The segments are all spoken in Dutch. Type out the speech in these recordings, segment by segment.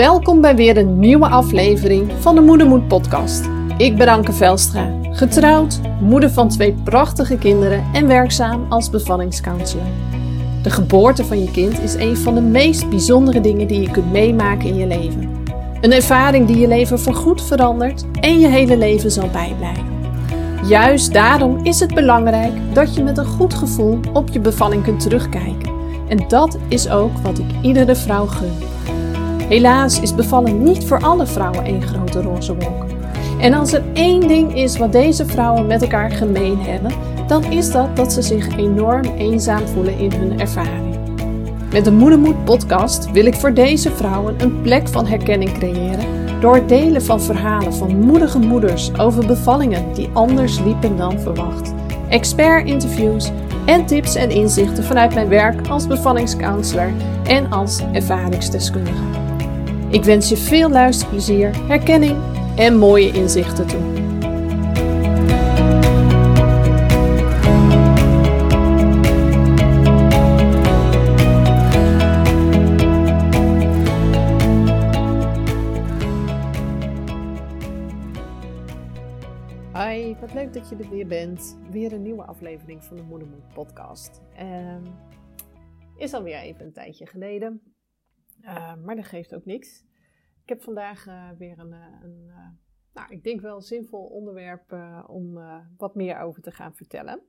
Welkom bij weer een nieuwe aflevering van de Moedermoed podcast. Ik ben Anke Velstra, getrouwd, moeder van twee prachtige kinderen en werkzaam als bevallingscounselor. De geboorte van je kind is een van de meest bijzondere dingen die je kunt meemaken in je leven. Een ervaring die je leven voorgoed verandert en je hele leven zal bijblijven. Juist daarom is het belangrijk dat je met een goed gevoel op je bevalling kunt terugkijken. En dat is ook wat ik iedere vrouw gun. Helaas is bevallen niet voor alle vrouwen één grote roze wolk. En als er één ding is wat deze vrouwen met elkaar gemeen hebben, dan is dat dat ze zich enorm eenzaam voelen in hun ervaring. Met de Moedermoed podcast wil ik voor deze vrouwen een plek van herkenning creëren door het delen van verhalen van moedige moeders over bevallingen die anders liepen dan verwacht. Expert-interviews en tips en inzichten vanuit mijn werk als bevallingscounselor en als ervaringsdeskundige. Ik wens je veel luisterplezier, herkenning en mooie inzichten toe. Hoi, wat leuk dat je er weer bent. Weer een nieuwe aflevering van de Moedermoed podcast. Um, is alweer even een tijdje geleden, uh, maar dat geeft ook niks. Ik heb vandaag uh, weer een, uh, een nou, ik denk wel zinvol onderwerp om wat meer over te gaan vertellen.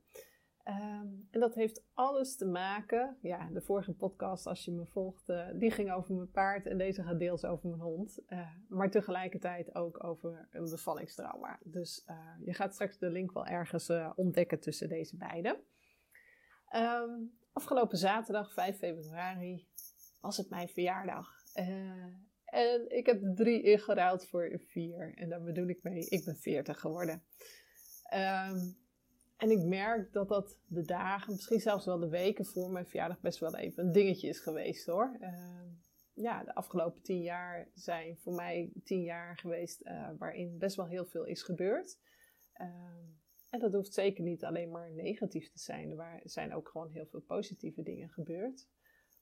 Um, en dat heeft alles te maken, ja, de vorige podcast, als je me volgt, die ging over mijn paard en deze gaat deels over mijn hond. Maar tegelijkertijd ook over een bevallingstrauma. Dus je gaat straks de link wel ergens ontdekken tussen deze beide. Um, afgelopen zaterdag, 5 februari, was het mijn verjaardag. en ik heb drie ingeruild voor vier. En daar bedoel ik mee, ik ben 40 geworden. Um, en ik merk dat dat de dagen, misschien zelfs wel de weken voor mijn verjaardag, best wel even een dingetje is geweest hoor. Uh, ja, de afgelopen tien jaar zijn voor mij tien jaar geweest uh, waarin best wel heel veel is gebeurd. Uh, en dat hoeft zeker niet alleen maar negatief te zijn. Er zijn ook gewoon heel veel positieve dingen gebeurd.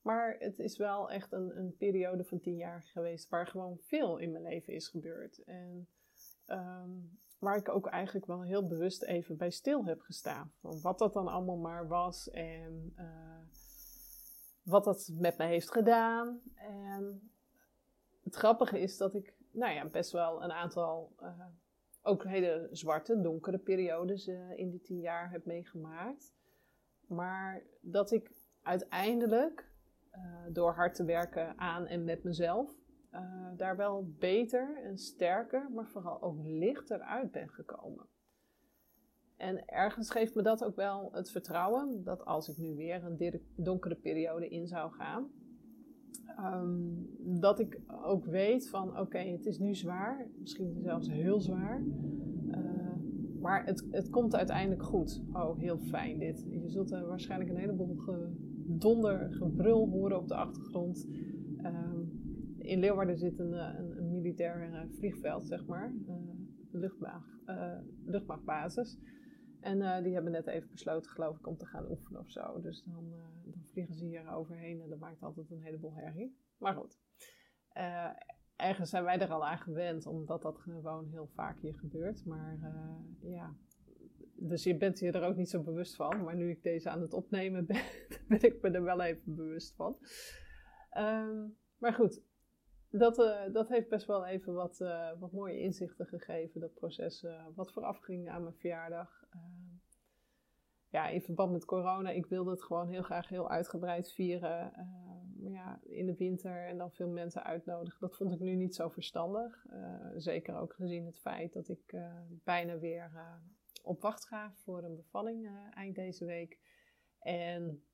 Maar het is wel echt een, een periode van tien jaar geweest waar gewoon veel in mijn leven is gebeurd. En um, waar ik ook eigenlijk wel heel bewust even bij stil heb gestaan. Van wat dat dan allemaal maar was en uh, wat dat met me heeft gedaan. En het grappige is dat ik, nou ja, best wel een aantal uh, ook hele zwarte, donkere periodes uh, in die tien jaar heb meegemaakt. Maar dat ik uiteindelijk, door hard te werken aan en met mezelf, uh, daar wel beter en sterker, maar vooral ook lichter uit ben gekomen. En ergens geeft me dat ook wel het vertrouwen dat als ik nu weer een donkere periode in zou gaan, um, dat ik ook weet van oké, het is nu zwaar, misschien zelfs heel zwaar, uh, maar het, het komt uiteindelijk goed. Oh, heel fijn dit. Je zult er waarschijnlijk een heleboel gebrul horen op de achtergrond. Um, in Leeuwarden zit een, eh, een, militair eh, vliegveld, zeg maar. Uh, luchtmachtbasis. En die hebben net even besloten, geloof ik, om te gaan oefenen of zo. Dus dan, dan vliegen ze hier overheen en dat maakt altijd een heleboel herrie. Maar goed. ergens zijn wij er al aan gewend, omdat dat gewoon heel vaak hier gebeurt. Maar ja, dus je bent je er ook niet zo bewust van. Maar nu ik deze aan het opnemen ben, ben ik me er wel even bewust van. Um, maar goed, dat, uh, dat heeft best wel even wat, uh, wat mooie inzichten gegeven, dat proces uh, wat vooraf ging aan mijn verjaardag. ja, in verband met corona, ik wilde het gewoon heel graag heel uitgebreid vieren. maar ja, in de winter en dan veel mensen uitnodigen, dat vond ik nu niet zo verstandig. zeker ook gezien het feit dat ik bijna weer op wacht ga voor een bevalling eind deze week. En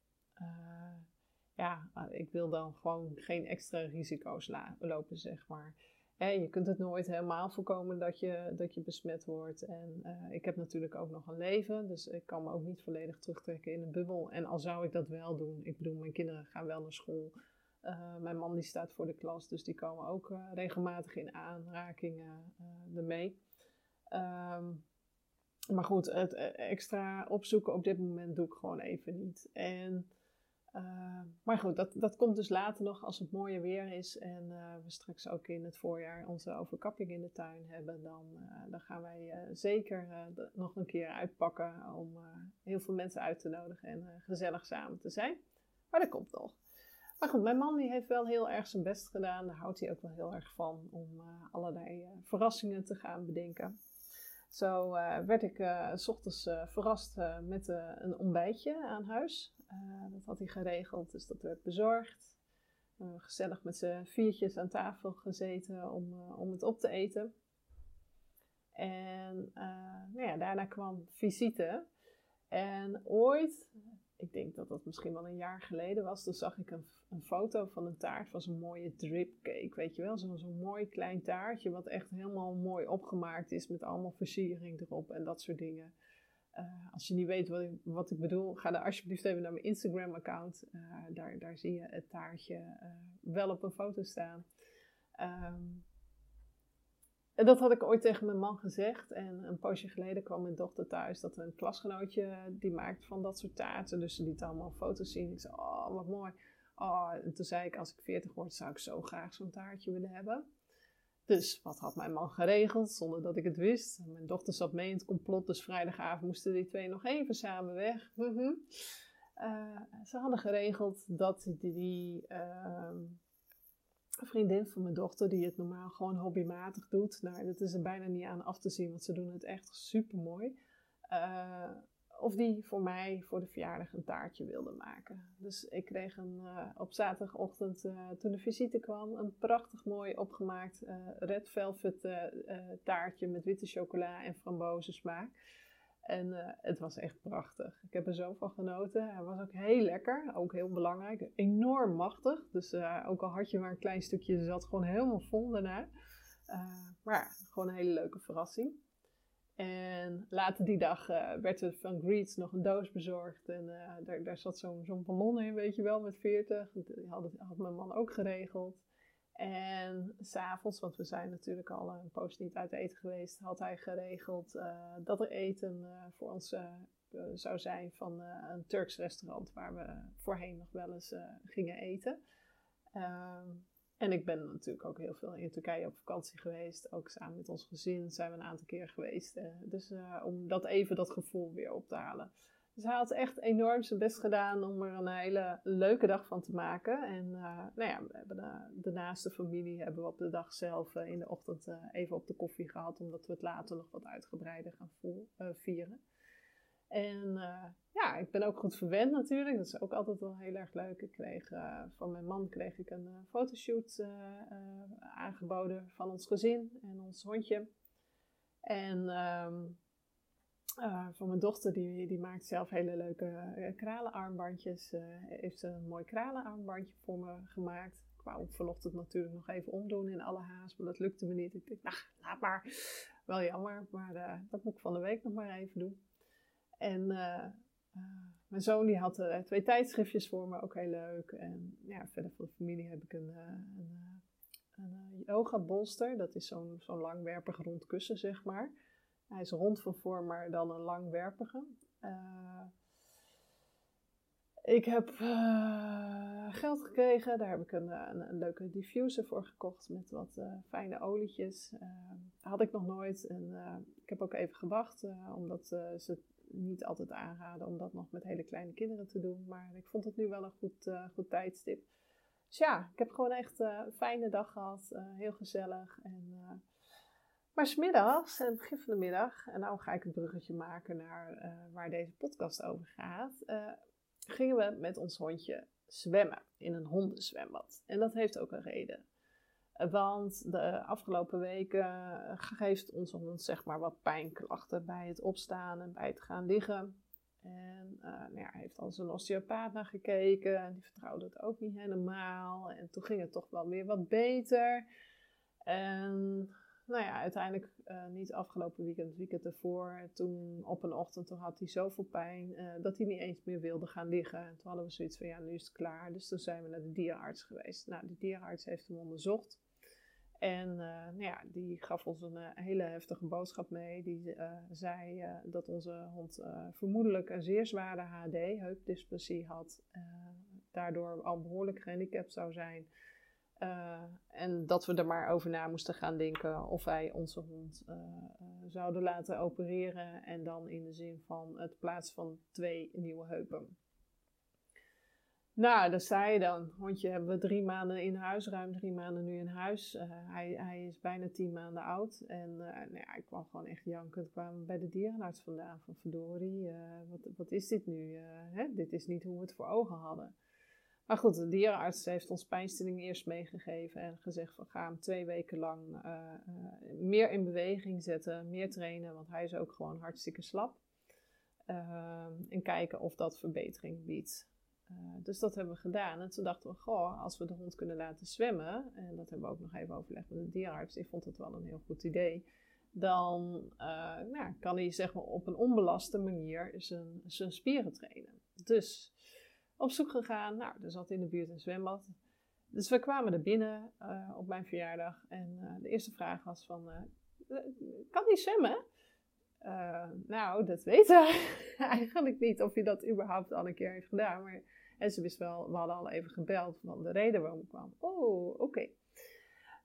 ja, ik wil dan gewoon geen extra risico's lopen, zeg maar. je kunt het nooit helemaal voorkomen dat je, dat je besmet wordt. En uh, ik heb natuurlijk ook nog een leven, dus ik kan me ook niet volledig terugtrekken in een bubbel. En al zou ik dat wel doen, ik bedoel, mijn kinderen gaan wel naar school. Mijn man die staat voor de klas, dus die komen ook regelmatig in aanraking ermee. Um, maar goed, het extra opzoeken op dit moment doe ik gewoon even niet. En maar goed, dat, dat komt dus later nog als het mooie weer is en we straks ook in het voorjaar onze overkapping in de tuin hebben. Dan, dan gaan wij zeker nog een keer uitpakken om heel veel mensen uit te nodigen en gezellig samen te zijn. Maar dat komt nog. Maar goed, mijn man die heeft wel heel erg zijn best gedaan. Daar houdt hij ook wel heel erg van om allerlei verrassingen te gaan bedenken. Zo uh, werd ik uh, s ochtends uh, verrast met een ontbijtje aan huis. dat had hij geregeld, dus dat werd bezorgd. gezellig met z'n viertjes aan tafel gezeten om, om het op te eten. En nou ja, daarna kwam visite. En ooit, ik denk dat dat misschien wel een jaar geleden was, toen zag ik een een foto van een taart van zo'n mooie dripcake, weet je wel. Zo'n zo mooi klein taartje wat echt helemaal mooi opgemaakt is met allemaal versiering erop en dat soort dingen. Uh, als je niet weet wat ik, wat ik, bedoel, ga dan alsjeblieft even naar mijn Instagram-account. Uh, daar, daar zie je het taartje uh, wel op een foto staan. Um, dat had ik ooit tegen mijn man gezegd. En een poosje geleden kwam mijn dochter thuis dat een klasgenootje die maakt van dat soort taarten. Dus ze liet allemaal foto's zien. Ik zei, oh wat mooi. Oh, en toen zei ik, als ik 40 word, zou ik zo graag zo'n taartje willen hebben. Dus wat had mijn man geregeld, zonder dat ik het wist? Mijn dochter zat mee in het complot, dus vrijdagavond moesten die twee nog even samen weg. Eh, ze hadden geregeld dat die, die uh, vriendin van mijn dochter, die het normaal gewoon hobbymatig doet, nou, dat is er bijna niet aan af te zien, want ze doen het echt super mooi. Uh, of die voor mij voor de verjaardag een taartje wilde maken. Dus ik kreeg een, uh, op zaterdagochtend, uh, toen de visite kwam, een prachtig mooi opgemaakt red velvet taartje met witte chocola en frambozen smaak. En het was echt prachtig. Ik heb er zo van genoten. Hij was ook heel lekker, ook heel belangrijk. Enorm machtig. Dus ook al had je maar een klein stukje, zat gewoon helemaal vol daarna. maar ja, gewoon een hele leuke verrassing. En later die dag uh, werd er van Greets nog een doos bezorgd. En uh, daar, daar zat zo'n zo'n ballon in, weet je wel, met 40. Die had mijn man ook geregeld. En s'avonds, want we zijn natuurlijk al een poos niet uit eten geweest, had hij geregeld uh, dat er eten voor ons zou zijn van een Turks restaurant waar we voorheen nog wel eens gingen eten. Ehm, en ik ben natuurlijk ook heel veel in Turkije op vakantie geweest. Ook samen met ons gezin zijn we een aantal keer geweest. Eh, dus om dat even dat gevoel weer op te halen. Dus hij had echt enorm zijn best gedaan om er een hele leuke dag van te maken. En uh, nou ja, we hebben de, de, naaste familie hebben we op de dag zelf in de ochtend even op de koffie gehad. Omdat we het later nog wat uitgebreider gaan vieren. En ja, ik ben ook goed verwend natuurlijk. Dat is ook altijd wel heel erg leuk. Ik kreeg van mijn man kreeg ik een fotoshoot aangeboden van ons gezin en ons hondje. En um, van mijn dochter, die, die maakt zelf hele leuke kralenarmbandjes. heeft ze een mooi kralenarmbandje voor me gemaakt. Ik wou vanochtend natuurlijk nog even omdoen in alle haast, maar dat lukte me niet. Ik dacht, nou, laat maar. Wel jammer, maar dat moet ik van de week nog maar even doen. En uh, uh, mijn zoon die had uh, twee tijdschriftjes voor me, ook heel leuk. En ja, verder voor de familie heb ik een, een, een yoga bolster. Dat is zo'n zo'n langwerpig rond kussen, zeg maar. Hij is rond van vorm, maar dan een langwerpige. ik heb geld gekregen. Daar heb ik een, een, een, leuke diffuser voor gekocht met wat fijne olietjes. had ik nog nooit. En ik heb ook even gewacht, omdat ze niet altijd aanraden om dat nog met hele kleine kinderen te doen. Maar ik vond het nu wel een goed, goed tijdstip. Dus ja, ik heb gewoon echt een fijne dag gehad. Heel gezellig. En, maar smiddags, aan het begin van de middag, en nou ga ik een bruggetje maken naar waar deze podcast over gaat, gingen we met ons hondje zwemmen in een hondenzwembad. En dat heeft ook een reden. Want de afgelopen weken geeft onze hond zeg maar wat pijnklachten bij het opstaan en bij het gaan liggen. En uh, nou ja, heeft al zijn osteopaat naar gekeken en die vertrouwde het ook niet helemaal. En toen ging het toch wel weer wat beter. En nou ja, uiteindelijk uh, niet afgelopen weekend, het weekend ervoor. Toen op een ochtend toen had hij zoveel pijn uh, dat hij niet eens meer wilde gaan liggen. En toen hadden we zoiets van ja, nu is het klaar. Dus toen zijn we naar de dierenarts geweest. Nou, de dierenarts heeft hem onderzocht. En uh, nou ja, die gaf ons een hele heftige boodschap mee. Die zei dat onze hond vermoedelijk een zeer zware HD, heupdysplasie, had daardoor al behoorlijk gehandicapt zou zijn. Uh, en dat we er maar over na moesten gaan denken of wij onze hond uh, uh, zouden laten opereren. En dan in de zin van het plaatsen van twee nieuwe heupen. Nou, dat zei je dan. Hondje hebben we drie maanden in huis, ruim drie maanden nu in huis. hij, hij is bijna tien maanden oud. En nou ja, ik kwam gewoon echt jankend. kwamen bij de dierenarts vandaan van verdorie, wat, wat is dit nu? Hè? Dit is niet hoe we het voor ogen hadden. Maar goed, de dierenarts heeft ons pijnstilling eerst meegegeven en gezegd van ga hem twee weken lang uh, uh, meer in beweging zetten, meer trainen, want hij is ook gewoon hartstikke slap. Uh, en kijken of dat verbetering biedt. dus dat hebben we gedaan. En toen dachten we, goh, als we de hond kunnen laten zwemmen, en dat hebben we ook nog even overlegd met de dierenarts, die vond het wel een heel goed idee, dan nou, kan hij zeg maar, op een onbelaste manier zijn spieren trainen. Dus op zoek gegaan. Nou, er zat in de buurt een zwembad. Dus we kwamen er binnen uh, op mijn verjaardag. En uh, de eerste vraag was van, uh, kan hij zwemmen? nou, dat weten we eigenlijk niet of hij dat überhaupt al een keer heeft gedaan. Maar, en ze wist wel, we hadden al even gebeld van de reden waarom ik kwam. Oh, oké.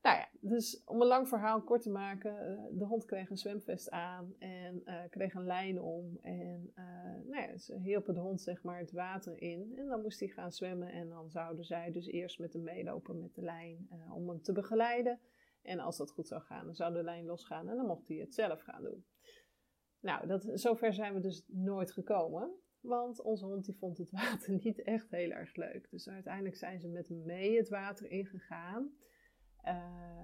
Nou ja, dus om een lang verhaal kort te maken, uh, de hond kreeg een zwemvest aan en uh, kreeg een lijn om. En uh, nou ja, ze hielpen de hond zeg maar het water in en dan moest hij gaan zwemmen. En dan zouden zij dus eerst met hem meelopen met de lijn om hem te begeleiden. En als dat goed zou gaan, dan zou de lijn losgaan en dan mocht hij het zelf gaan doen. Nou, dat, zover zijn we dus nooit gekomen. Want onze hond die vond het water niet echt heel erg leuk. Dus uiteindelijk zijn ze met hem mee het water ingegaan. Uh,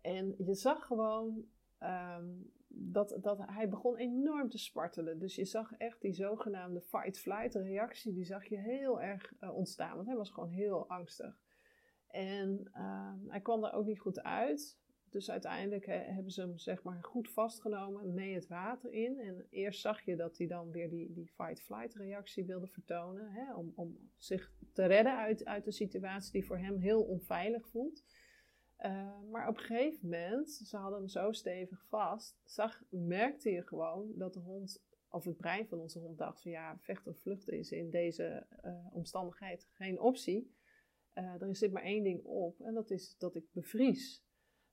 en je zag gewoon um, dat, dat hij begon enorm te spartelen. Dus je zag echt die zogenaamde fight-flight reactie, die zag je heel erg uh, ontstaan. Want hij was gewoon heel angstig. En uh, hij kwam er ook niet goed uit. Dus uiteindelijk he, hebben ze hem zeg maar goed vastgenomen, mee het water in. En eerst zag je dat hij dan weer die, die fight-flight reactie wilde vertonen. Hè, om, om zich te redden uit, uit een situatie die voor hem heel onveilig voelt. Uh, maar op een gegeven moment, ze hadden hem zo stevig vast, zag, merkte je gewoon dat de hond, of het brein van onze hond dacht van ja, vechten of vluchten is in deze uh, omstandigheid geen optie. Uh, er zit maar één ding op en dat is dat ik bevries.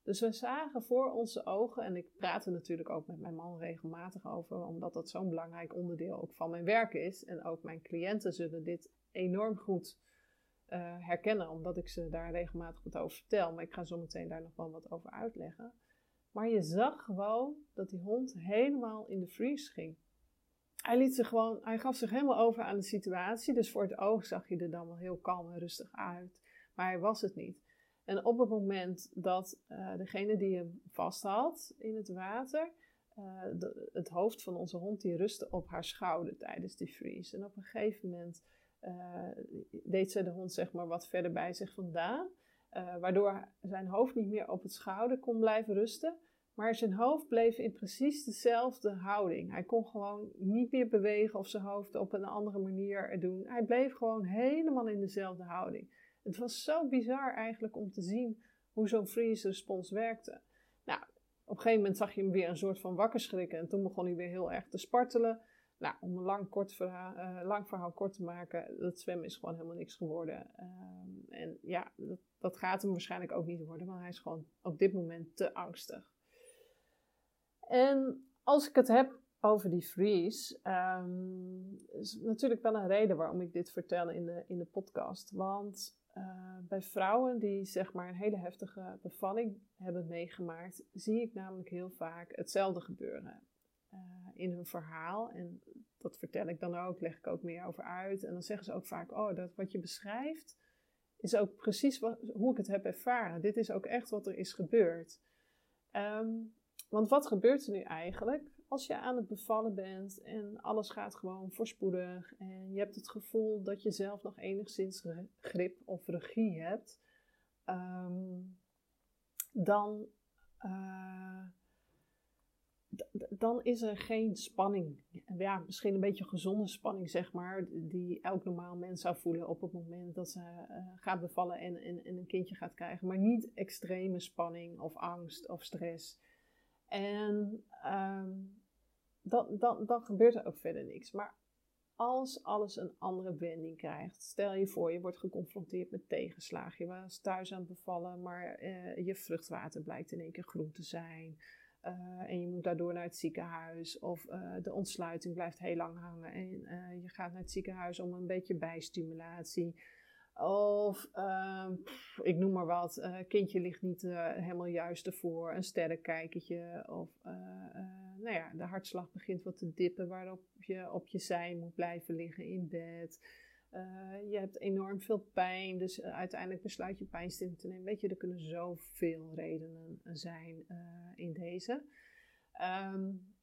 Dus we zagen voor onze ogen, en ik praat natuurlijk ook met mijn man regelmatig over, omdat dat zo'n belangrijk onderdeel ook van mijn werk is. En ook mijn cliënten zullen dit enorm goed uh, herkennen, omdat ik ze daar regelmatig wat over vertel. Maar ik ga zo meteen daar nog wel wat over uitleggen. Maar je zag gewoon dat die hond helemaal in de freeze ging. Hij, liet zich gewoon, hij gaf zich helemaal over aan de situatie. Dus voor het oog zag je er dan wel heel kalm en rustig uit. Maar hij was het niet. En op het moment dat uh, degene die hem vast in het water, de, het hoofd van onze hond, die rustte op haar schouder tijdens die freeze. En op een gegeven moment deed ze de hond zeg maar wat verder bij zich vandaan. Uh, waardoor zijn hoofd niet meer op het schouder kon blijven rusten. Maar zijn hoofd bleef in precies dezelfde houding. Hij kon gewoon niet meer bewegen of zijn hoofd op een andere manier doen. Hij bleef gewoon helemaal in dezelfde houding. Het was zo bizar eigenlijk om te zien hoe zo'n freeze response werkte. Nou, op een gegeven moment zag je hem weer een soort van wakker schrikken. En toen begon hij weer heel erg te spartelen. Nou, om een lang, kort verhaal, uh, lang verhaal kort te maken, dat zwemmen is gewoon helemaal niks geworden. Um, en ja, dat, dat, gaat hem waarschijnlijk ook niet worden, want hij is gewoon op dit moment te angstig. En als ik het heb over die freeze, um, is natuurlijk wel een reden waarom ik dit vertel in de, in de podcast. Want uh, bij vrouwen die zeg maar een hele heftige bevalling hebben meegemaakt, zie ik namelijk heel vaak hetzelfde gebeuren. Uh, in hun verhaal. En dat vertel ik dan ook, leg ik ook meer over uit. En dan zeggen ze ook vaak: Oh, dat wat je beschrijft is ook precies hoe ik het heb ervaren. Dit is ook echt wat er is gebeurd. Um, want wat gebeurt er nu eigenlijk als je aan het bevallen bent en alles gaat gewoon voorspoedig en je hebt het gevoel dat je zelf nog enigszins grip of regie hebt? Um, dan. Uh, dan is er geen spanning. Ja, misschien een beetje gezonde spanning, zeg maar, die elk normaal mens zou voelen op het moment dat ze uh, gaat bevallen en, en, en, een kindje gaat krijgen. Maar niet extreme spanning of angst of stress. En dan, dan, dan gebeurt er ook verder niks. Maar als alles een andere wending krijgt. Stel je voor, je wordt geconfronteerd met tegenslagen. Je was thuis aan het bevallen, maar eh, je vruchtwater blijkt in één keer groen te zijn. Uh, en je moet daardoor naar het ziekenhuis. Of uh, de ontsluiting blijft heel lang hangen. En uh, je gaat naar het ziekenhuis om een beetje bijstimulatie. Of ehm, ik noem maar wat, kindje ligt niet helemaal juist ervoor, een sterrenkijkertje. Of nou ja, de hartslag begint wat te dippen, waarop je op je zij moet blijven liggen in bed. Je hebt enorm veel pijn, dus uiteindelijk besluit je pijnstilling te nemen. Weet je, er kunnen zoveel redenen zijn in deze. Um,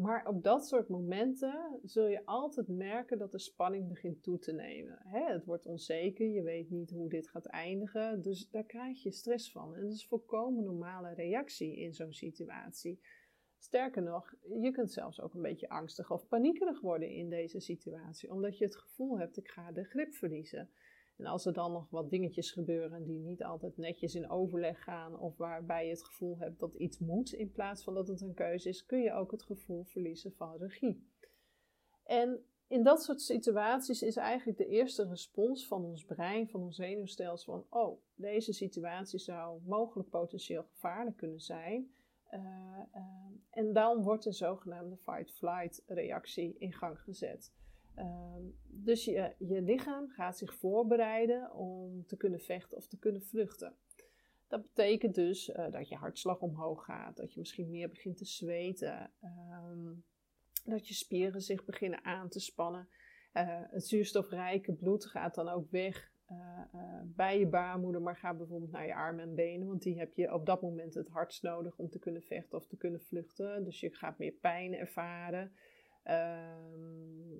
maar op dat soort momenten zul je altijd merken dat de spanning begint toe te nemen. het wordt onzeker, je weet niet hoe dit gaat eindigen, dus daar krijg je stress van. En dat is een volkomen normale reactie in zo'n situatie. Sterker nog, je kunt zelfs ook een beetje angstig of paniekerig worden in deze situatie, omdat je het gevoel hebt: ik ga de grip verliezen. En als er dan nog wat dingetjes gebeuren die niet altijd netjes in overleg gaan, of waarbij je het gevoel hebt dat iets moet in plaats van dat het een keuze is, kun je ook het gevoel verliezen van regie. En in dat soort situaties is eigenlijk de eerste respons van ons brein, van ons zenuwstelsel, van: oh, deze situatie zou mogelijk potentieel gevaarlijk kunnen zijn. Uh, uh, en dan wordt de zogenaamde fight-flight reactie in gang gezet. Ehm, dus je, je lichaam gaat zich voorbereiden om te kunnen vechten of te kunnen vluchten. Dat betekent dus uh, dat je hartslag omhoog gaat, dat je misschien meer begint te zweten, ehm, dat je spieren zich beginnen aan te spannen. Het zuurstofrijke bloed gaat dan ook weg uh, bij je baarmoeder, maar gaat bijvoorbeeld naar je armen en benen, want die heb je op dat moment het hardst nodig om te kunnen vechten of te kunnen vluchten. Dus je gaat meer pijn ervaren. Ehm,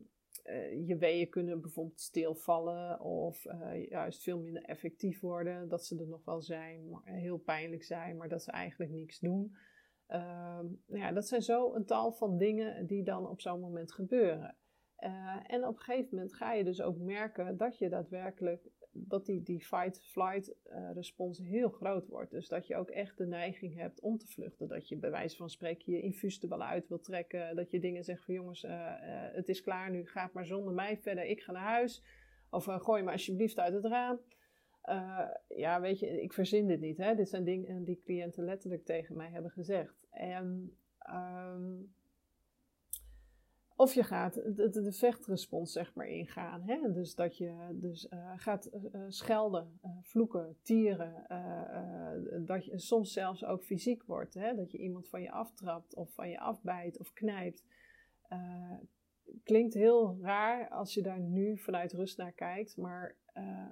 uh, je weeën kunnen bijvoorbeeld stilvallen of juist veel minder effectief worden. Dat ze er nog wel zijn, maar heel pijnlijk zijn, maar dat ze eigenlijk niks doen. Uh, nou ja, dat zijn zo een tal van dingen die dan op zo'n moment gebeuren. En op een gegeven moment ga je dus ook merken dat je daadwerkelijk dat die, die fight-flight uh, respons heel groot wordt. Dus dat je ook echt de neiging hebt om te vluchten. Dat je bij wijze van spreken je infuus er wel uit wil trekken. Dat je dingen zegt van jongens, uh, uh, het is klaar nu, ga maar zonder mij verder, ik ga naar huis. Of gooi me alsjeblieft uit het raam. ja, weet je, ik verzin dit niet. Hè? Dit zijn dingen die cliënten letterlijk tegen mij hebben gezegd. En... Um, of je gaat de, de, vechtrespons zeg maar ingaan. Hè? Dus dat je dus, uh, gaat uh, schelden, uh, vloeken, tieren. dat je soms zelfs ook fysiek wordt. Hè? Dat je iemand van je aftrapt of van je afbijt of knijpt. klinkt heel raar als je daar nu vanuit rust naar kijkt. Maar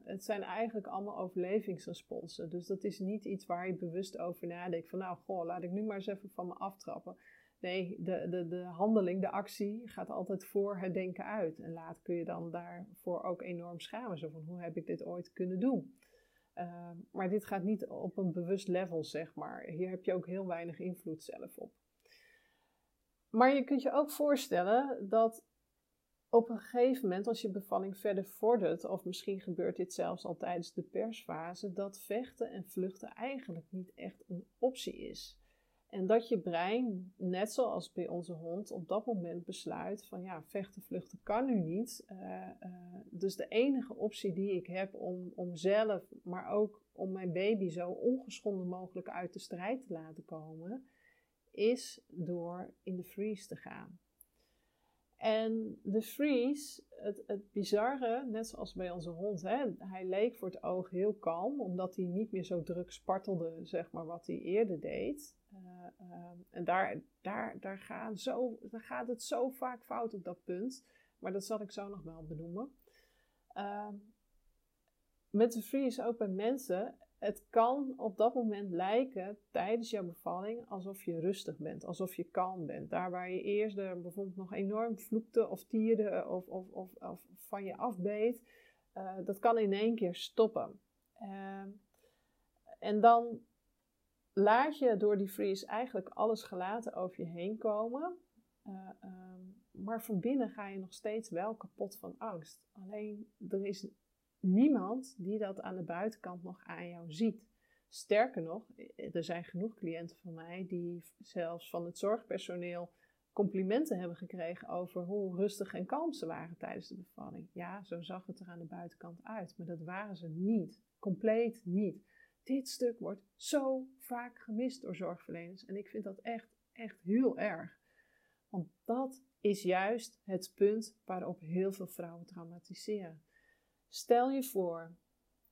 het zijn eigenlijk allemaal overlevingsresponsen. Dus dat is niet iets waar je bewust over nadenkt. Van nou, goh, laat ik nu maar eens even van me aftrappen. Nee, de, de, de handeling, de actie gaat altijd voor het denken uit. En later kun je dan daarvoor ook enorm schamen. Zo van, hoe heb ik dit ooit kunnen doen? Uh, maar dit gaat niet op een bewust level, zeg maar. Hier heb je ook heel weinig invloed zelf op. Maar je kunt je ook voorstellen dat op een gegeven moment, als je bevalling verder vordert, of misschien gebeurt dit zelfs al tijdens de persfase, dat vechten en vluchten eigenlijk niet echt een optie is. En dat je brein, net zoals bij onze hond, op dat moment besluit van ja, vechten, vluchten kan nu niet. Uh, uh, dus de enige optie die ik heb om, om zelf, maar ook om mijn baby zo ongeschonden mogelijk uit de strijd te laten komen, is door in de freeze te gaan. En de freeze, het, het bizarre, net zoals bij onze hond, hè, hij leek voor het oog heel kalm, omdat hij niet meer zo druk spartelde, zeg maar, wat hij eerder deed. Uh, uh, en daar, daar, daar, gaat zo, daar gaat het zo vaak fout op dat punt, maar dat zal ik zo nog wel benoemen. Uh, met de freeze ook bij mensen, het kan op dat moment lijken tijdens jouw bevalling alsof je rustig bent, alsof je kalm bent. Daar waar je eerst er bijvoorbeeld nog enorm vloekte of tierde of, of, of, of van je afbeet, uh, dat kan in één keer stoppen. Uh, en dan laat je door die freeze eigenlijk alles gelaten over je heen komen. Uh, maar van binnen ga je nog steeds wel kapot van angst. Alleen er is niemand die dat aan de buitenkant nog aan jou ziet. Sterker nog, er zijn genoeg cliënten van mij die zelfs van het zorgpersoneel complimenten hebben gekregen over hoe rustig en kalm ze waren tijdens de bevalling. Ja, zo zag het er aan de buitenkant uit, maar dat waren ze niet. Compleet niet. Dit stuk wordt zo vaak gemist door zorgverleners en ik vind dat echt, echt heel erg. Want dat is juist het punt waarop heel veel vrouwen traumatiseren. Stel je voor,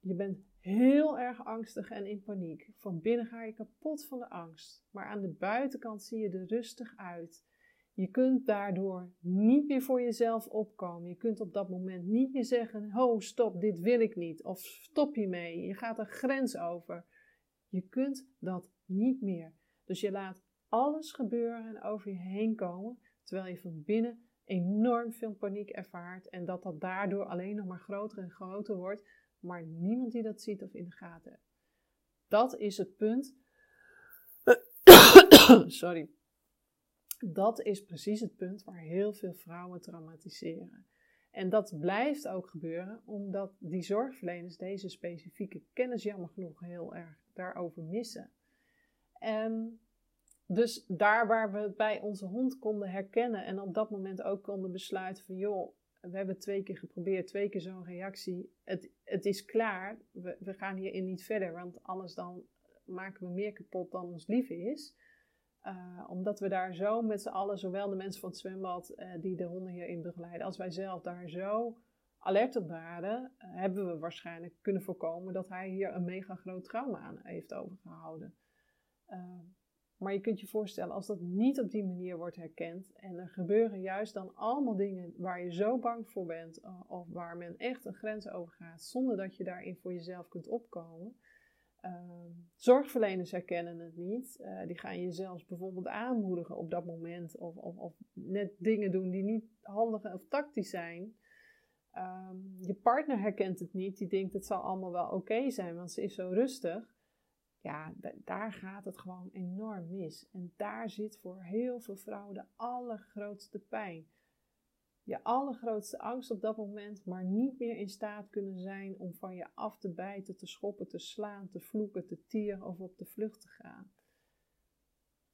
je bent heel erg angstig en in paniek. Van binnen ga je kapot van de angst. Maar aan de buitenkant zie je er rustig uit. Je kunt daardoor niet meer voor jezelf opkomen. Je kunt op dat moment niet meer zeggen: Ho, stop, dit wil ik niet. Of stop je mee. Je gaat een grens over. Je kunt dat niet meer. Dus je laat alles gebeuren en over je heen komen, terwijl je van binnen enorm veel paniek ervaart en dat dat daardoor alleen nog maar groter en groter wordt, maar niemand die dat ziet of in de gaten. Dat is het punt. Sorry. Dat is precies het punt waar heel veel vrouwen traumatiseren. En dat blijft ook gebeuren omdat die zorgverleners deze specifieke kennis jammer genoeg heel erg daarover missen. En dus daar waar we het bij onze hond konden herkennen en op dat moment ook konden besluiten van joh, we hebben twee keer geprobeerd, twee keer zo'n reactie. Het, het is klaar, we, we gaan hierin niet verder, want anders dan maken we meer kapot dan ons lief is. Uh, omdat we daar zo met z'n allen, zowel de mensen van het zwembad uh, die de honden hierin begeleiden, als wij zelf daar zo alert op waren, uh, hebben we waarschijnlijk kunnen voorkomen dat hij hier een mega groot trauma aan heeft overgehouden. Maar je kunt je voorstellen, als dat niet op die manier wordt herkend en er gebeuren juist dan allemaal dingen waar je zo bang voor bent of waar men echt een grens over gaat, zonder dat je daarin voor jezelf kunt opkomen, uh, zorgverleners herkennen het niet. Uh, die gaan je zelfs bijvoorbeeld aanmoedigen op dat moment. Of, of, of net dingen doen die niet handig of tactisch zijn. Um, je partner herkent het niet. Die denkt het zal allemaal wel oké zijn, want ze is zo rustig. Ja, daar gaat het gewoon enorm mis. En daar zit voor heel veel vrouwen de allergrootste pijn je allergrootste angst op dat moment, maar niet meer in staat kunnen zijn om van je af te bijten, te schoppen, te slaan, te vloeken, te tieren of op de vlucht te gaan.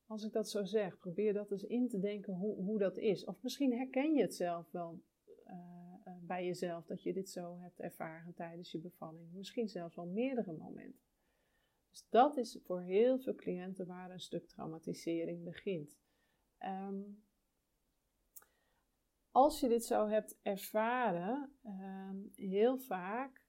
Als ik dat zo zeg, probeer dat eens in te denken hoe, hoe dat is. Of misschien herken je het zelf wel uh, uh, bij jezelf dat je dit zo hebt ervaren tijdens je bevalling. Misschien zelfs wel meerdere momenten. Dus dat is voor heel veel cliënten waar een stuk traumatisering begint. Um, als je dit zo hebt ervaren, ehm, heel vaak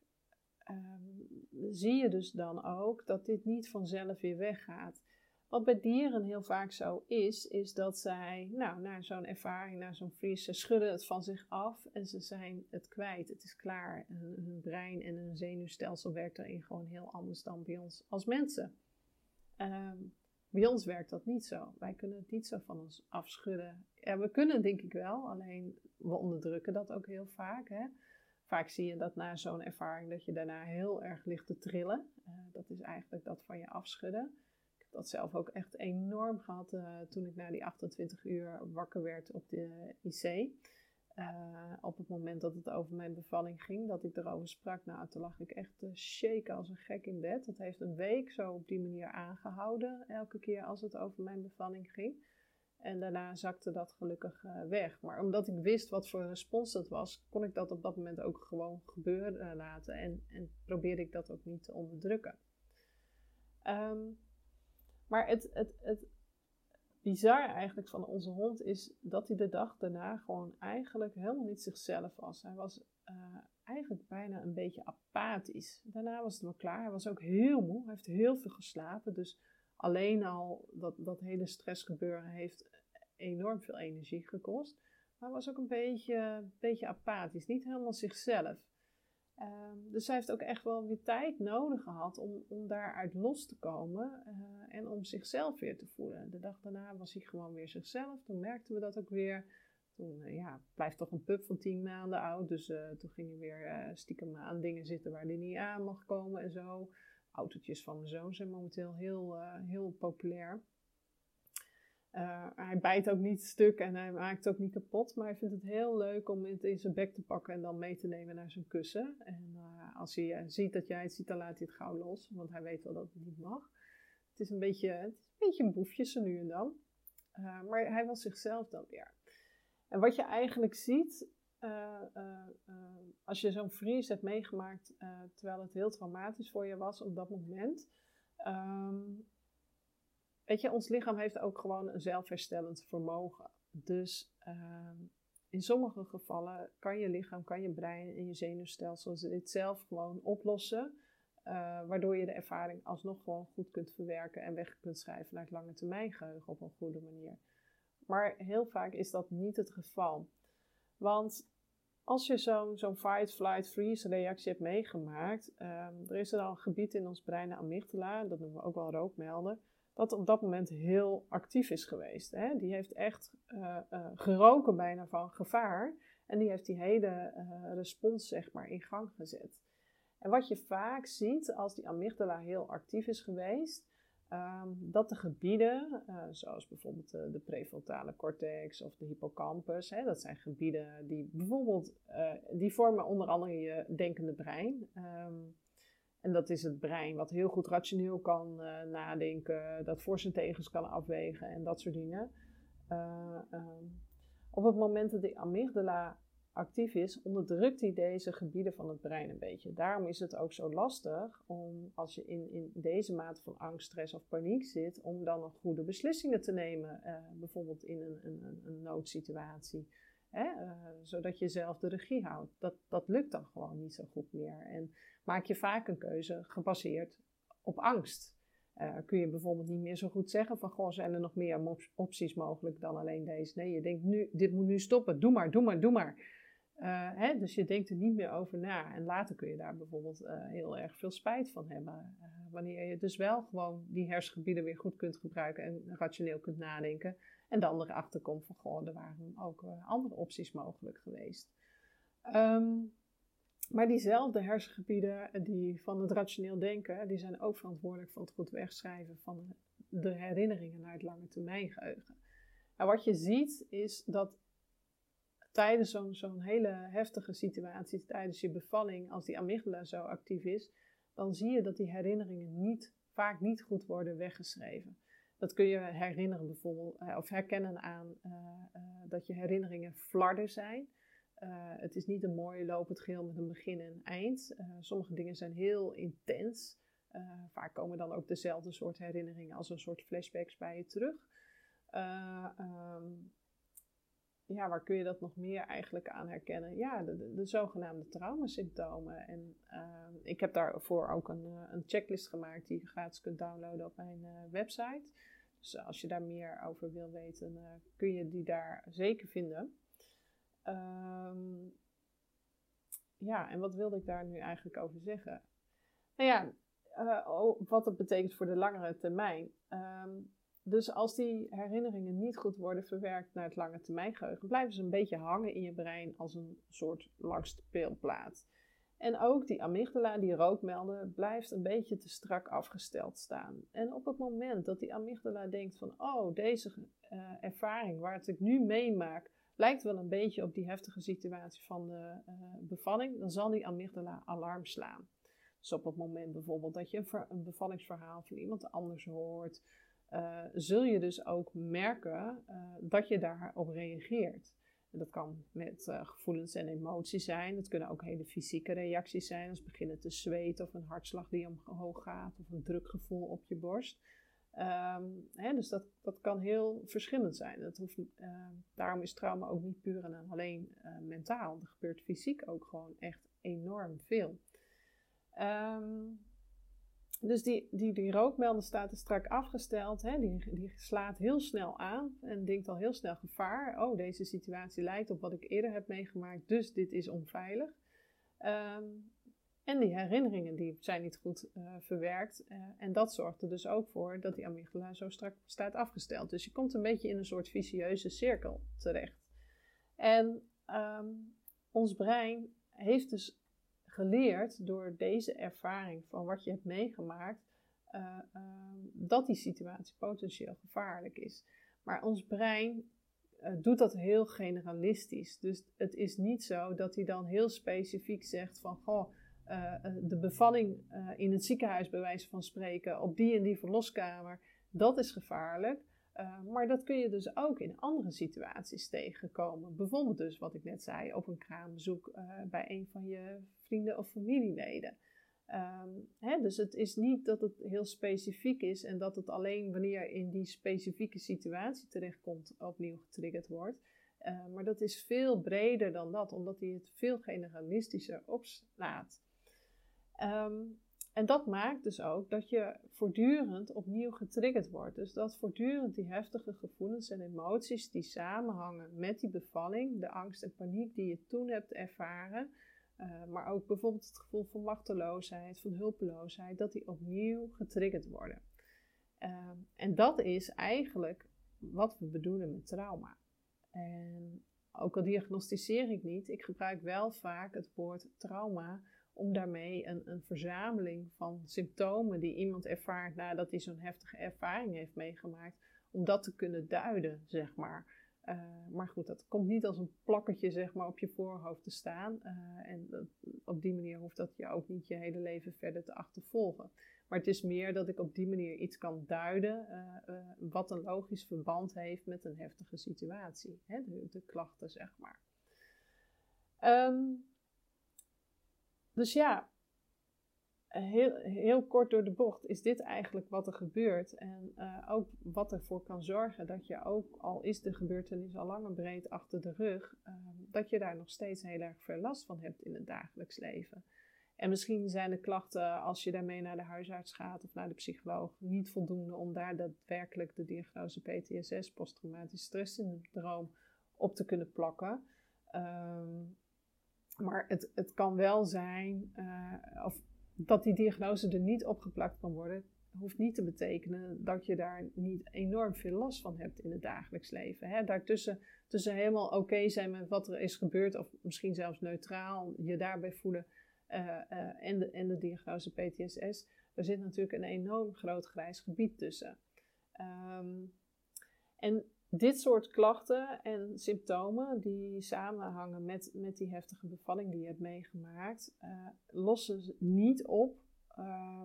um, zie je dus dan ook dat dit niet vanzelf weer weggaat. Wat bij dieren heel vaak zo is, is dat zij, nou, na zo'n ervaring, na zo'n vries, ze schudden het van zich af en ze zijn het kwijt. Het is klaar. Hun brein en hun zenuwstelsel werkt erin gewoon heel anders dan bij ons als mensen. Um, bij ons werkt dat niet zo. Wij kunnen het niet zo van ons afschudden. Ja, we kunnen denk ik wel, alleen we onderdrukken dat ook heel vaak. Hè? Vaak zie je dat na zo'n ervaring dat je daarna heel erg ligt te trillen. Uh, dat is eigenlijk dat van je afschudden. Dat zelf ook echt enorm gehad uh, toen ik na die 28 uur wakker werd op de IC. Uh, op het moment dat het over mijn bevalling ging, dat ik erover sprak, nou, toen lag ik echt te shaken als een gek in bed. Dat heeft een week zo op die manier aangehouden, elke keer als het over mijn bevalling ging. En daarna zakte dat gelukkig uh, weg. Maar omdat ik wist wat voor respons dat was, kon ik dat op dat moment ook gewoon gebeuren laten. En, en probeerde ik dat ook niet te onderdrukken. Um, maar het, het, het, bizar eigenlijk van onze hond is dat hij de dag daarna gewoon eigenlijk helemaal niet zichzelf was. Hij was uh, eigenlijk bijna een beetje apathisch. Daarna was het wel klaar. Hij was ook heel moe. Hij heeft heel veel geslapen. Dus alleen al dat, dat hele stressgebeuren heeft enorm veel energie gekost. Maar hij was ook een beetje, beetje apathisch. Niet helemaal zichzelf. Um, dus zij heeft ook echt wel weer tijd nodig gehad om, om daaruit los te komen uh, en om zichzelf weer te voelen. De dag daarna was hij gewoon weer zichzelf. Toen merkten we dat ook weer. Toen uh, ja, blijft toch een pup van tien maanden oud. Dus uh, toen ging hij weer stiekem aan dingen zitten waar hij niet aan mag komen en zo. Autootjes van mijn zoon zijn momenteel heel, heel populair. Uh, hij bijt ook niet stuk en hij maakt ook niet kapot, maar hij vindt het heel leuk om het in zijn bek te pakken en dan mee te nemen naar zijn kussen. En uh, als hij uh, ziet dat jij het ziet, dan laat hij het gauw los, want hij weet wel dat het niet mag. Het is een beetje, het is een, beetje een boefje nu en dan. maar hij was zichzelf dan weer. En wat je eigenlijk ziet, als je zo'n freeze hebt meegemaakt terwijl het heel traumatisch voor je was op dat moment. Ehm, weet je, ons lichaam heeft ook gewoon een zelfherstellend vermogen. Dus ehm, in sommige gevallen kan je lichaam, kan je brein en je zenuwstelsel dit zelf gewoon oplossen. Uh, waardoor je de ervaring alsnog gewoon goed kunt verwerken en weg kunt schrijven naar het lange termijn geheugen op een goede manier. Maar heel vaak is dat niet het geval. Want als je zo'n fight, flight, freeze reactie hebt meegemaakt, um, er is er al een gebied in ons brein, de amygdala, dat noemen we ook wel rookmelder, dat op dat moment heel actief is geweest. Hè? Die heeft echt uh, uh, geroken bijna van gevaar. En die heeft die hele uh, respons zeg maar in gang gezet. En wat je vaak ziet als die amygdala heel actief is geweest, um, dat de gebieden, zoals bijvoorbeeld de, prefrontale cortex of de hippocampus, hè, dat zijn gebieden die bijvoorbeeld, die vormen onder andere je denkende brein. Um, en dat is het brein, wat heel goed rationeel kan uh, nadenken, dat voor zijn tegens kan afwegen en dat soort dingen. Uh, op het moment dat die amygdala actief is, onderdrukt hij deze gebieden van het brein een beetje. Daarom is het ook zo lastig om, als je in, in deze mate van angst, stress of paniek zit, om dan nog goede beslissingen te nemen. Uh, bijvoorbeeld in een, een, een noodsituatie. Hè? Zodat je zelf de regie houdt. Dat, dat lukt dan gewoon niet zo goed meer. En maak je vaak een keuze gebaseerd op angst. Uh, kun je bijvoorbeeld niet meer zo goed zeggen van, goh, zijn er nog meer opties mogelijk dan alleen deze? Nee, je denkt nu, dit moet nu stoppen, doe maar, doe maar, doe maar. Uh, hè? Dus je denkt er niet meer over na. En later kun je daar bijvoorbeeld uh, heel erg veel spijt van hebben. wanneer je dus wel gewoon die hersengebieden weer goed kunt gebruiken en rationeel kunt nadenken. En dan erachter komt van, goh, er waren ook andere opties mogelijk geweest. Um, maar diezelfde hersengebieden die van het rationeel denken, die zijn ook verantwoordelijk voor het goed wegschrijven van de herinneringen naar het lange termijn geheugen. En wat je ziet is dat tijdens zo'n hele heftige situatie, tijdens je bevalling, als die amygdala zo actief is, dan zie je dat die herinneringen niet, vaak niet goed worden weggeschreven. Dat kun je herinneren bijvoorbeeld, eh, of herkennen aan dat je herinneringen flarden zijn. Uh, het is niet een mooi lopend geheel met een begin en eind. Uh, sommige dingen zijn heel intens. Uh, vaak komen dan ook dezelfde soort herinneringen als een soort flashbacks bij je terug. Um, ja, waar kun je dat nog meer eigenlijk aan herkennen? Ja, de, de, de zogenaamde traumasymptomen. En ehm, ik heb daarvoor ook een, een, checklist gemaakt die je gratis kunt downloaden op mijn website. Dus als je daar meer over wil weten, kun je die daar zeker vinden. Um, ja, en wat wilde ik daar nu eigenlijk over zeggen? Nou ja, uh, wat het betekent voor de langere termijn. Um, dus als die herinneringen niet goed worden verwerkt naar het lange termijn geheugen, blijven ze een beetje hangen in je brein als een soort speelplaat. En ook die amygdala, die rookmelder, blijft een beetje te strak afgesteld staan. En op het moment dat die amygdala denkt van, oh, deze uh, ervaring waar ik nu meemaak, lijkt wel een beetje op die heftige situatie van de uh, bevalling, dan zal die amygdala alarm slaan. Dus op het moment bijvoorbeeld dat je een, bevallingsverhaal van iemand anders hoort, uh, zul je dus ook merken uh, dat je daarop reageert. En dat kan met gevoelens en emoties zijn. Het kunnen ook hele fysieke reacties zijn, als beginnen te zweten of een hartslag die omhoog gaat of een drukgevoel op je borst. Um, hè, dus dat, dat kan heel verschillend zijn. Hoeft, uh, daarom is trauma ook niet puur en alleen uh, mentaal. Er gebeurt fysiek ook gewoon echt enorm veel. Um, dus die, die, die rookmelder staat er strak afgesteld. Hè? Die, die slaat heel snel aan en denkt al heel snel gevaar. Oh, deze situatie lijkt op wat ik eerder heb meegemaakt, dus dit is onveilig. Um, en die herinneringen die zijn niet goed uh, verwerkt. Uh, en dat zorgt er dus ook voor dat die amygdala zo strak staat afgesteld. Dus je komt een beetje in een soort vicieuze cirkel terecht. En um, ons brein heeft dus geleerd door deze ervaring van wat je hebt meegemaakt, uh, dat die situatie potentieel gevaarlijk is. Maar ons brein doet dat heel generalistisch. Dus het is niet zo dat hij dan heel specifiek zegt van, goh, uh, de bevalling uh, in het ziekenhuis, bij wijze van spreken, op die en die verloskamer, dat is gevaarlijk. Maar dat kun je dus ook in andere situaties tegenkomen. Bijvoorbeeld dus wat ik net zei, op een kraambezoek bij een van je vrienden of familieleden. Um, hè, dus het is niet dat het heel specifiek is en dat het alleen wanneer in die specifieke situatie terechtkomt opnieuw getriggerd wordt. Maar dat is veel breder dan dat, omdat hij het veel generalistischer opslaat. Um, en dat maakt dus ook dat je voortdurend opnieuw getriggerd wordt. Dus dat voortdurend die heftige gevoelens en emoties die samenhangen met die bevalling, de angst en paniek die je toen hebt ervaren, uh, maar ook bijvoorbeeld het gevoel van machteloosheid, van hulpeloosheid, dat die opnieuw getriggerd worden. Uh, en dat is eigenlijk wat we bedoelen met trauma. En ook al diagnosticeer ik niet, ik gebruik wel vaak het woord trauma om daarmee een, een verzameling van symptomen die iemand ervaart nadat hij zo'n heftige ervaring heeft meegemaakt, om dat te kunnen duiden, zeg maar. Uh, maar goed, dat komt niet als een plakketje zeg maar, op je voorhoofd te staan. Uh, en op die manier hoeft dat je ook niet je hele leven verder te achtervolgen. Maar het is meer dat ik op die manier iets kan duiden uh, wat een logisch verband heeft met een heftige situatie. Hè? De, de klachten, zeg maar. Um, dus ja, heel, heel kort door de bocht is dit eigenlijk wat er gebeurt. En uh, ook wat ervoor kan zorgen dat je ook, al is de gebeurtenis al lang en breed achter de rug, uh, dat je daar nog steeds heel erg veel last van hebt in het dagelijks leven. En misschien zijn de klachten, als je daarmee naar de huisarts gaat of naar de psycholoog, niet voldoende om daar daadwerkelijk de diagnose PTSS, posttraumatisch stresssyndroom, op te kunnen plakken. Um, maar het, het kan wel zijn, uh, of dat die diagnose er niet opgeplakt kan worden, hoeft niet te betekenen dat je daar niet enorm veel last van hebt in het dagelijks leven. Hè? Daartussen tussen helemaal oké zijn met wat er is gebeurd, of misschien zelfs neutraal je daarbij voelen, uh, uh, en, de, en de diagnose PTSS, er zit natuurlijk een enorm groot grijs gebied tussen. Um, en dit soort klachten en symptomen die samenhangen met, met die heftige bevalling die je hebt meegemaakt, uh, lossen ze niet op uh,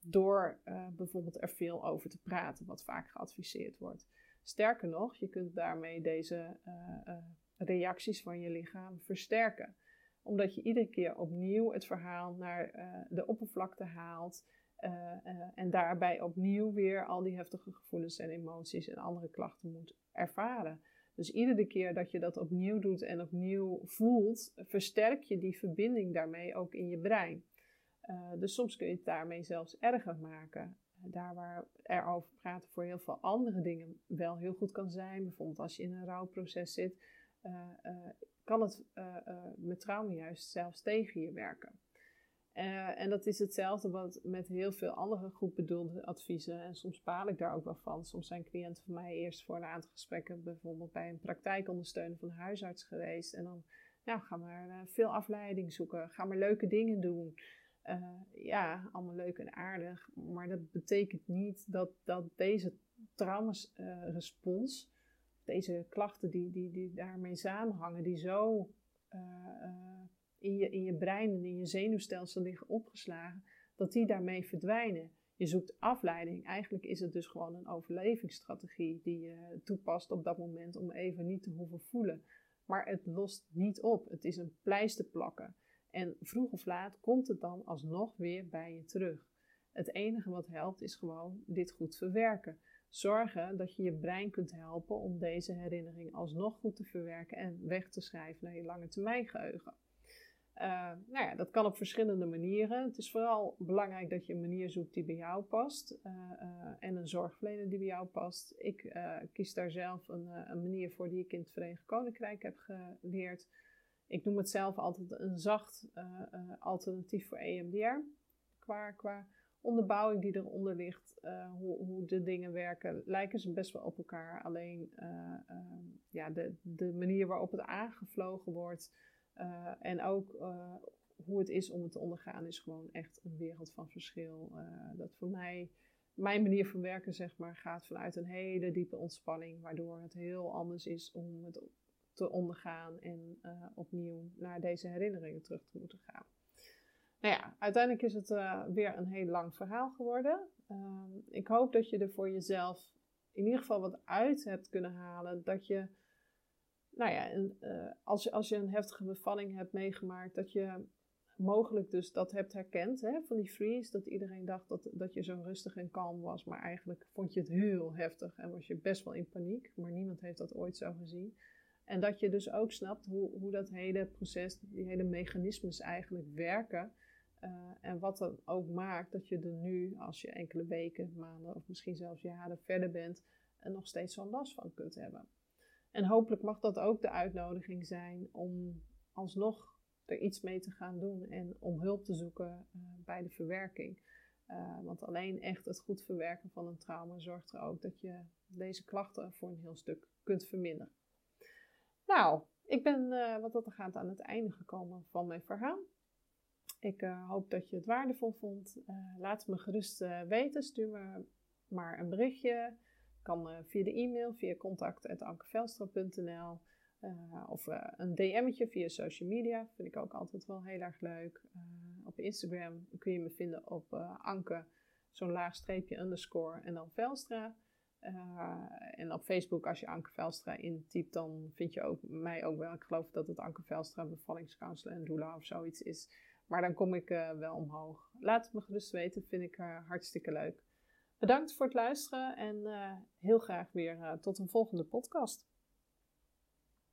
door uh, bijvoorbeeld er veel over te praten, wat vaak geadviseerd wordt. Sterker nog, je kunt daarmee deze uh, reacties van je lichaam versterken, omdat je iedere keer opnieuw het verhaal naar de oppervlakte haalt uh, uh, en daarbij opnieuw weer al die heftige gevoelens en emoties en andere klachten moet ervaren. Dus iedere keer dat je dat opnieuw doet en opnieuw voelt, versterk je die verbinding daarmee ook in je brein. Uh, dus soms kun je het daarmee zelfs erger maken. Daar waar er over praten voor heel veel andere dingen wel heel goed kan zijn, bijvoorbeeld als je in een rouwproces zit, kan het met trauma juist zelfs tegen je werken. Uh, en dat is hetzelfde wat met heel veel andere goed bedoelde adviezen. En soms baal ik daar ook wel van. Soms zijn cliënten van mij eerst voor een aantal gesprekken bijvoorbeeld bij een praktijkondersteuner van de huisarts geweest. En dan nou, ga maar uh, veel afleiding zoeken. Ga maar leuke dingen doen. Uh, ja, allemaal leuk en aardig. Maar dat betekent niet dat, dat deze traumasrespons, deze klachten die, die, die daarmee samenhangen, die zo in je, in je brein en in je zenuwstelsel liggen opgeslagen, dat die daarmee verdwijnen. Je zoekt afleiding. Eigenlijk is het dus gewoon een overlevingsstrategie die je toepast op dat moment om even niet te hoeven voelen. Maar het lost niet op. Het is een pleister plakken. En vroeg of laat komt het dan alsnog weer bij je terug. Het enige wat helpt is gewoon dit goed verwerken. Zorgen dat je je brein kunt helpen om deze herinnering alsnog goed te verwerken en weg te schrijven naar je lange termijn geheugen. Uh, nou ja, dat kan op verschillende manieren. Het is vooral belangrijk dat je een manier zoekt die bij jou past uh, uh, en een zorgverlener die bij jou past. Ik kies daar zelf een, een, manier voor die ik in het Verenigd Koninkrijk heb geleerd. Ik noem het zelf altijd een zacht alternatief voor EMDR. Qua, qua onderbouwing die eronder ligt, hoe, hoe, de dingen werken, lijken ze best wel op elkaar. Alleen ja, de, de manier waarop het aangevlogen wordt uh, en ook uh, hoe het is om het te ondergaan is gewoon echt een wereld van verschil. Uh, dat voor mij, mijn manier van werken zeg maar, gaat vanuit een hele diepe ontspanning. Waardoor het heel anders is om het te ondergaan en opnieuw naar deze herinneringen terug te moeten gaan. Nou ja, uiteindelijk is het weer een heel lang verhaal geworden. Ehm, ik hoop dat je er voor jezelf in ieder geval wat uit hebt kunnen halen. Dat je, nou ja, een, als, als je een heftige bevalling hebt meegemaakt, dat je mogelijk dus dat hebt herkend hè, van die freeze. Dat iedereen dacht dat, dat je zo rustig en kalm was. Maar eigenlijk vond je het heel heftig en was je best wel in paniek. Maar niemand heeft dat ooit zo gezien. En dat je dus ook snapt hoe, hoe dat hele proces, die hele mechanismes eigenlijk werken. Uh, en wat dan ook maakt dat je er nu, als je enkele weken, maanden of misschien zelfs jaren verder bent, nog steeds zo'n last van kunt hebben. En hopelijk mag dat ook de uitnodiging zijn om alsnog er iets mee te gaan doen en om hulp te zoeken uh, bij de verwerking. Uh, want alleen echt het goed verwerken van een trauma zorgt er ook dat je deze klachten voor een heel stuk kunt verminderen. Nou, ik ben uh, wat dat er gaat aan het einde gekomen van mijn verhaal. Ik hoop dat je het waardevol vond. laat me gerust weten. Stuur me maar een berichtje. Kan via de e-mail, via contact.ankevelstra.nl. Uh, of uh, een DM'tje via social media. Vind ik ook altijd wel heel erg leuk. Op Instagram kun je me vinden op Anke, zo'n laag streepje underscore en dan Velstra. en op Facebook, als je Anke Velstra intypt, dan vind je ook, mij ook wel. Ik geloof dat het Anke Velstra bevallingscounselor en doula of zoiets is. Maar dan kom ik wel omhoog. Laat het me gerust weten, vind ik hartstikke leuk. Bedankt voor het luisteren en heel graag weer tot een volgende podcast.